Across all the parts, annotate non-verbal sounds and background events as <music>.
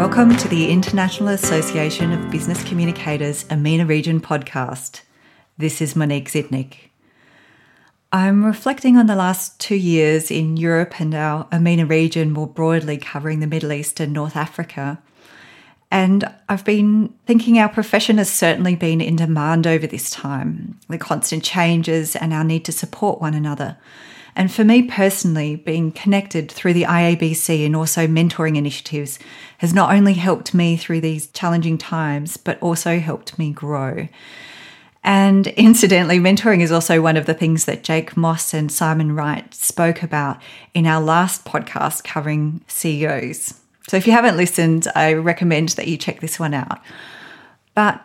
Welcome to the International Association of Business Communicators EMENA Region podcast. This is Monique Zytnik. I'm reflecting on the last two years in Europe and our EMENA region more broadly, covering the Middle East and North Africa. And I've been thinking our profession has certainly been in demand over this time, the constant changes and our need to support one another. And for me personally, being connected through the IABC and also mentoring initiatives has not only helped me through these challenging times, but also helped me grow. And <laughs> incidentally, mentoring is also one of the things that Jake Moss and Simon Wright spoke about in our last podcast covering CEOs. So if you haven't listened, I recommend that you check this one out. But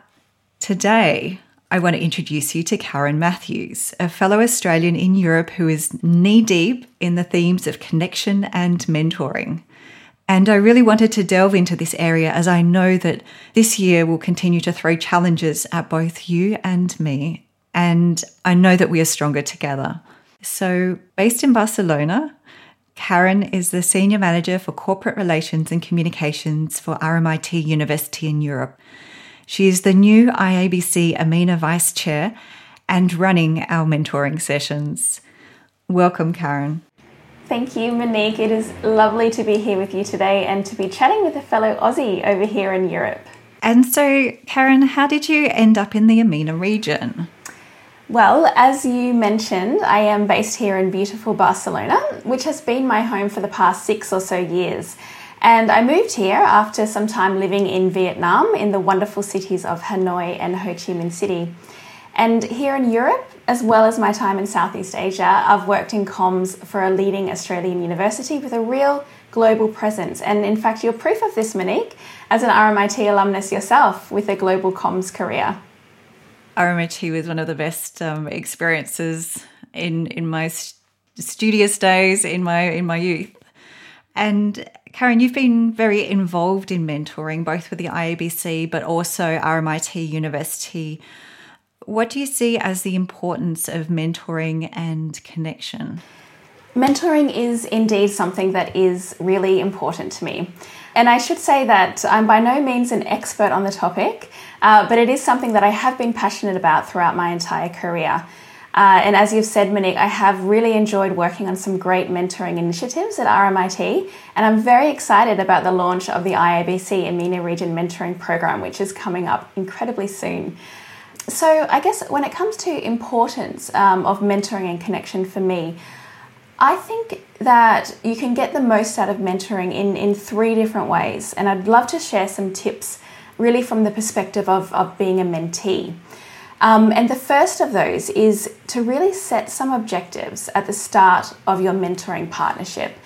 today, I want to introduce you to Karen Matthews, a fellow Australian in Europe who is knee deep in the themes of connection and mentoring. And I really wanted to delve into this area as I know that this year will continue to throw challenges at both you and me. And I know that we are stronger together. So, based in Barcelona, Karen is the Senior Manager for Corporate Relations and Communications for RMIT University in Europe. She is the new IABC EMENA Vice Chair and running our mentoring sessions. Welcome, Karen. Thank you, Monique. It is lovely to be here with you today and to be chatting with a fellow Aussie over here in Europe. And so, Karen, how did you end up in the EMENA region? Well, as you mentioned, I am based here in beautiful Barcelona, which has been my home for the past six or so years. And I moved here after some time living in Vietnam in the wonderful cities of Hanoi and Ho Chi Minh City. And here in Europe, as well as my time in Southeast Asia, I've worked in comms for a leading Australian university with a real global presence. And in fact, you're proof of this, Monique, as an RMIT alumnus yourself with a global comms career. RMIT was one of the best um, experiences in in my studious days in my in my youth. And Karen, you've been very involved in mentoring, both with the IABC but also RMIT University. What do you see as the importance of mentoring and connection? Mentoring is indeed something that is really important to me. And I should say that I'm by no means an expert on the topic, uh, but it is something that I have been passionate about throughout my entire career. Uh, and as you've said, Monique, I have really enjoyed working on some great mentoring initiatives at RMIT, and I'm very excited about the launch of the IABC EMENA Region Mentoring Program, which is coming up incredibly soon. So, I guess when it comes to importance um, of mentoring and connection for me, I think that you can get the most out of mentoring in, in three different ways. And I'd love to share some tips really from the perspective of, of being a mentee. Um, and the first of those is to really set some objectives at the start of your mentoring partnership.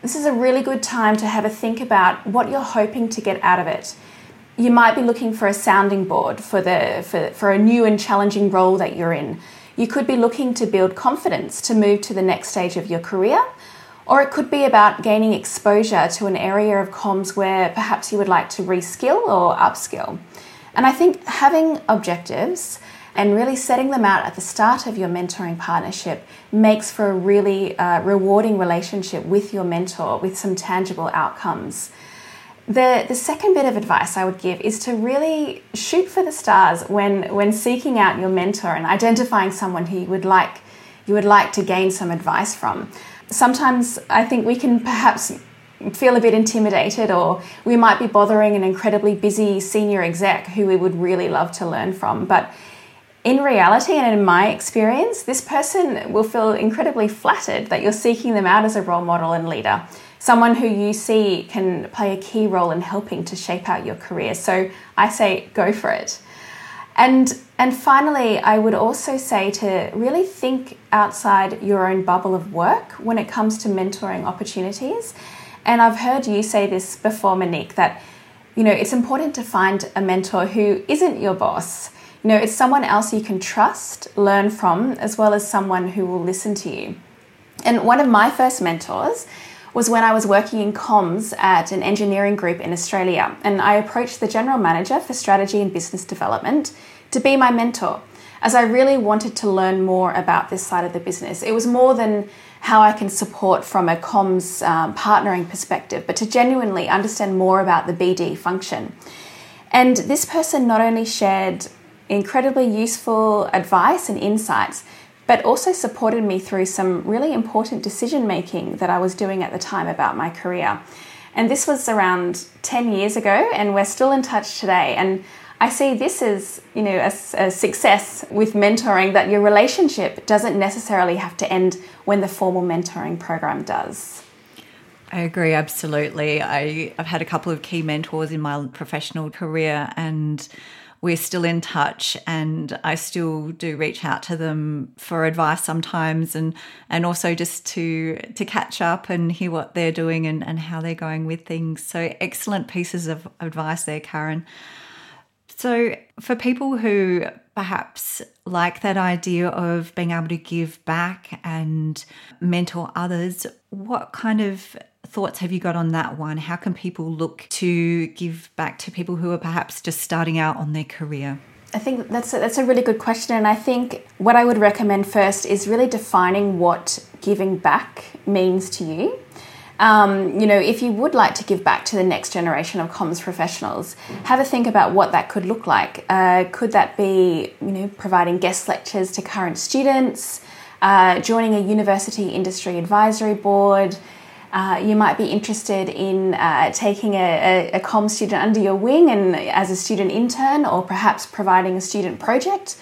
This is a really good time to have a think about what you're hoping to get out of it. You might be looking for a sounding board for, the, for, for a new and challenging role that you're in. You could be looking to build confidence to move to the next stage of your career, or it could be about gaining exposure to an area of comms where perhaps you would like to reskill or upskill. And I think having objectives and really setting them out at the start of your mentoring partnership makes for a really uh, rewarding relationship with your mentor with some tangible outcomes. The, the second bit of advice I would give is to really shoot for the stars when, when seeking out your mentor and identifying someone who you would like you would like to gain some advice from. Sometimes I think we can perhaps feel a bit intimidated or we might be bothering an incredibly busy senior exec who we would really love to learn from. But in reality and in my experience, this person will feel incredibly flattered that you're seeking them out as a role model and leader someone who you see can play a key role in helping to shape out your career. So I say go for it. And and finally, I would also say to really think outside your own bubble of work when it comes to mentoring opportunities. And I've heard you say this before, Monique, that you know it's important to find a mentor who isn't your boss. You know, it's someone else you can trust, learn from, as well as someone who will listen to you. And one of my first mentors was when I was working in comms at an engineering group in Australia, and I approached the general manager for strategy and business development to be my mentor, as I really wanted to learn more about this side of the business. It was more than how I can support from a comms um, partnering perspective, but to genuinely understand more about the BD function. And this person not only shared incredibly useful advice and insights, but also supported me through some really important decision making that I was doing at the time about my career. And this was around 10 years ago, and we're still in touch today. And I see this as, you know, a, a, success with mentoring that your relationship doesn't necessarily have to end when the formal mentoring program does. I agree absolutely. I, I've had a couple of key mentors in my professional career and we're still in touch and I still do reach out to them for advice sometimes and and also just to to catch up and hear what they're doing and, and how they're going with things. So excellent pieces of advice there, Karen. So, for people who perhaps like that idea of being able to give back and mentor others, what kind of thoughts have you got on that one? How can people look to give back to people who are perhaps just starting out on their career? I think that's a, that's a really good question, and I think what I would recommend first is really defining what giving back means to you. Um, you know, if you would like to give back to the next generation of comms professionals, have a think about what that could look like. Uh, could that be, you know, providing guest lectures to current students, uh, joining a university industry advisory board? Uh, you might be interested in uh, taking a, a, a com student under your wing and as a student intern, or perhaps providing a student project.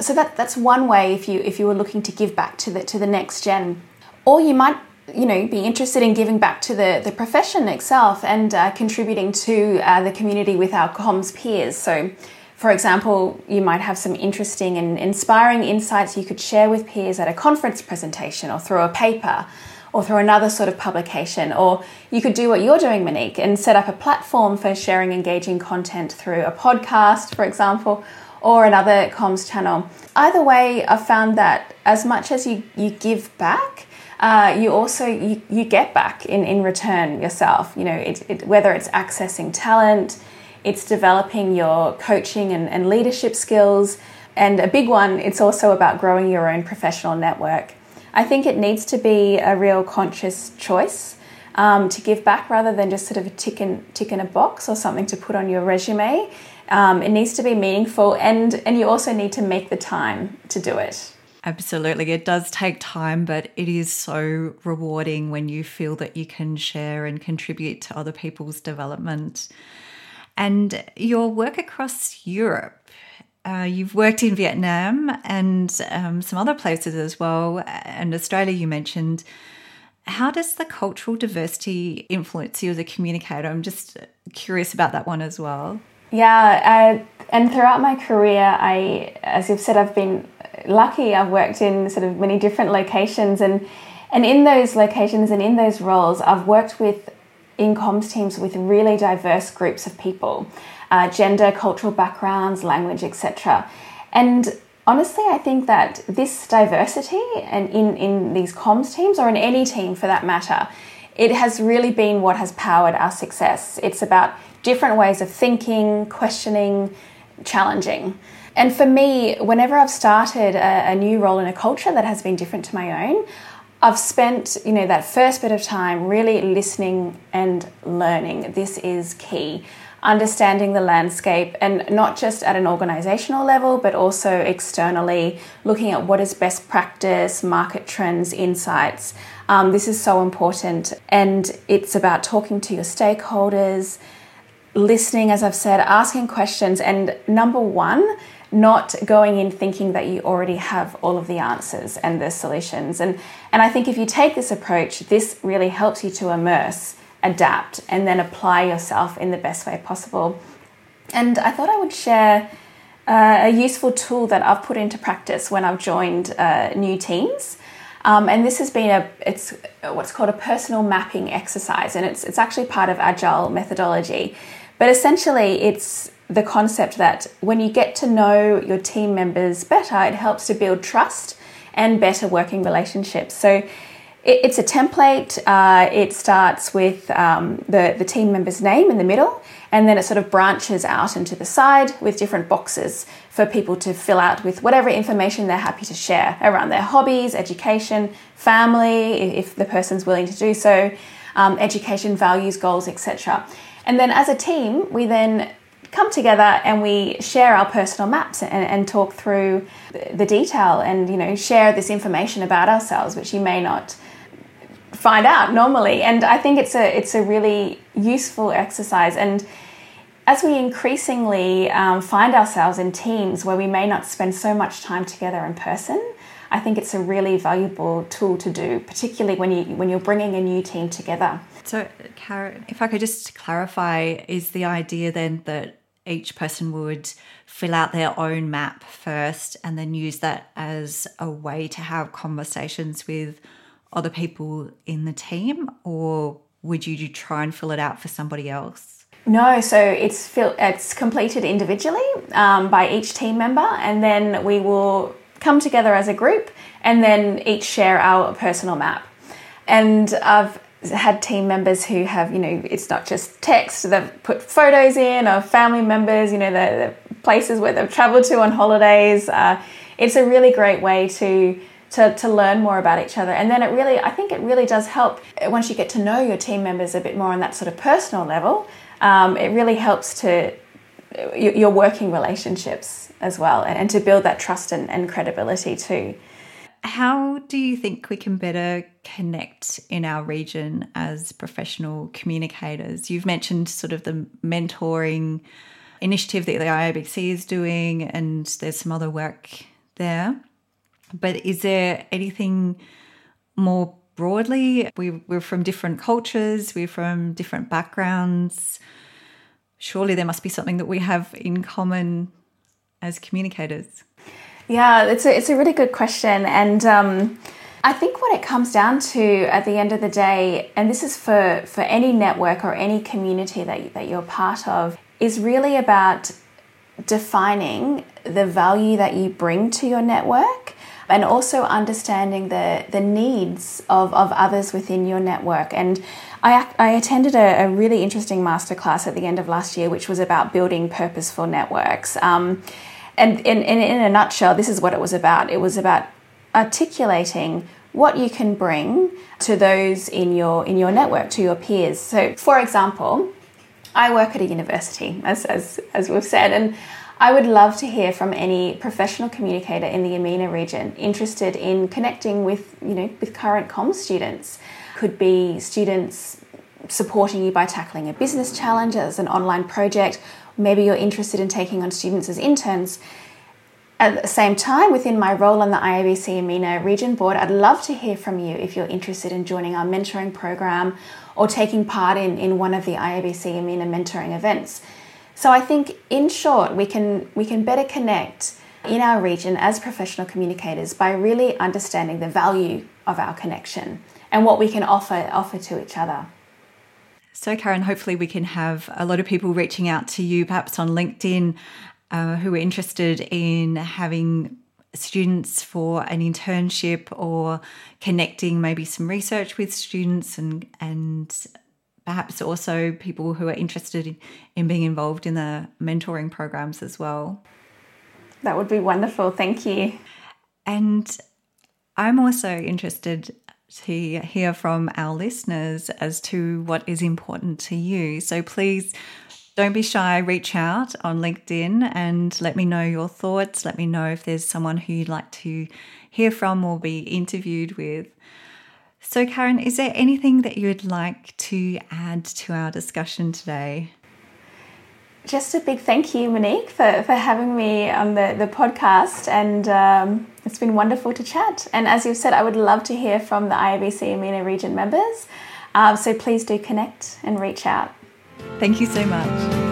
So that that's one way if you if you were looking to give back to the to the next gen. Or you might you know, be interested in giving back to the, the profession itself and uh, contributing to uh, the community with our comms peers. So, for example, you might have some interesting and inspiring insights you could share with peers at a conference presentation or through a paper or through another sort of publication. Or you could do what you're doing, Monique, and set up a platform for sharing engaging content through a podcast, for example, or another comms channel. Either way, I've found that as much as you, you give back, uh, you also you, you get back in, in return yourself you know it, it, whether it's accessing talent it's developing your coaching and, and leadership skills and a big one it's also about growing your own professional network i think it needs to be a real conscious choice um, to give back rather than just sort of a tick in, tick in a box or something to put on your resume um, it needs to be meaningful and and you also need to make the time to do it Absolutely. It does take time, but it is so rewarding when you feel that you can share and contribute to other people's development. And your work across Europe, uh, you've worked in Vietnam and um, some other places as well, and Australia, you mentioned. How does the cultural diversity influence you as a communicator? I'm just curious about that one as well. Yeah, and throughout my career, I, as you've said, I've been lucky I've worked in sort of many different locations and and in those locations and in those roles I've worked with in comms teams with really diverse groups of people uh, gender cultural backgrounds language etc and honestly I think that this diversity and in, in these comms teams or in any team for that matter it has really been what has powered our success it's about different ways of thinking questioning challenging and for me, whenever I've started a, a new role in a culture that has been different to my own, I've spent, you know, that first bit of time really listening and learning. This is key. Understanding the landscape and not just at an organizational level, but also externally, looking at what is best practice, market trends, insights. Um, this is so important. And it's about talking to your stakeholders, listening, as I've said, asking questions. And number one, not going in thinking that you already have all of the answers and the solutions. And, and I think if you take this approach, this really helps you to immerse, adapt, and then apply yourself in the best way possible. And I thought I would share uh, a useful tool that I've put into practice when I've joined uh, new teams. Um, and this has been a it's what's called a personal mapping exercise, and it's it's actually part of agile methodology. But essentially, it's the concept that when you get to know your team members better, it helps to build trust and better working relationships. So It, it's a template. Uh, it starts with um, the, the team member's name in the middle, and then it sort of branches out into the side with different boxes for people to fill out with whatever information they're happy to share around their hobbies, education, family, if the person's willing to do so, um, education, values, goals, etc. And then as a team, we then come together and we share our personal maps and, and talk through the detail and you know share this information about ourselves which you may not find out normally. And i think it's a it's a really useful exercise. And as we increasingly um, find ourselves in teams where we may not spend so much time together in person i think it's a really valuable tool to do particularly when you when you're bringing a new team together. So, Karen, if I could just clarify, is the idea then that each person would fill out their own map first and then use that as a way to have conversations with other people in the team? Or would you try and fill it out for somebody else? No, so it's fill, it's completed individually um, by each team member, and then we will come together as a group and then each share our personal map. And I've had team members who have, you know, it's not just text, they've put photos in of family members, you know, the, the places where they've traveled to on holidays. Uh, it's a really great way to, to, to learn more about each other. And then it really, I think it really does help once you get to know your team members a bit more on that sort of personal level. Um, it really helps to your working relationships as well and, and to build that trust and, and credibility too. How do you think we can better connect in our region as professional communicators? You've mentioned sort of the mentoring initiative that the IABC is doing, and there's some other work there. But is there anything more broadly? We, we're from different cultures, we're from different backgrounds. Surely there must be something that we have in common as communicators. Yeah, it's a, it's a really good question. And um, I think what it comes down to at the end of the day, and this is for, for any network or any community that, that you're part of, is really about defining the value that you bring to your network and also understanding the, the needs of, of others within your network. And I, I attended a, a really interesting masterclass at the end of last year, which was about building purposeful networks. Um, and in, in, in a nutshell, this is what it was about. It was about articulating what you can bring to those in your in your network, to your peers. So, for example, I work at a university, as, as, as we've said, and I would love to hear from any professional communicator in the EMENA region interested in connecting with, you know, with current comms students. Could be students supporting you by tackling a business challenge as an online project, maybe you're interested in taking on students as interns. At the same time, within my role on the IABC EMENA Region Board, I'd love to hear from you if you're interested in joining our mentoring program or taking part in, in one of the IABC EMENA mentoring events. So I think, in short, we can, we can better connect in our region as professional communicators by really understanding the value of our connection and what we can offer, offer to each other. So, Karen, hopefully we can have a lot of people reaching out to you, perhaps on LinkedIn, uh, who are interested in having students for an internship or connecting maybe some research with students and and perhaps also people who are interested in, in being involved in the mentoring programs as well. That would be wonderful. Thank you. And I'm also interested to hear from our listeners as to what is important to you. So please don't be shy, reach out on LinkedIn and let me know your thoughts. Let me know if there's someone who you'd like to hear from or be interviewed with. So, Karen, is there anything that you'd like to add to our discussion today? just a big thank you, Monique, for, for having me on the, the podcast. And um, it's been wonderful to chat. And as you've said, I would love to hear from the IABC EMENA region members. Um, so please do connect and reach out. Thank you so much.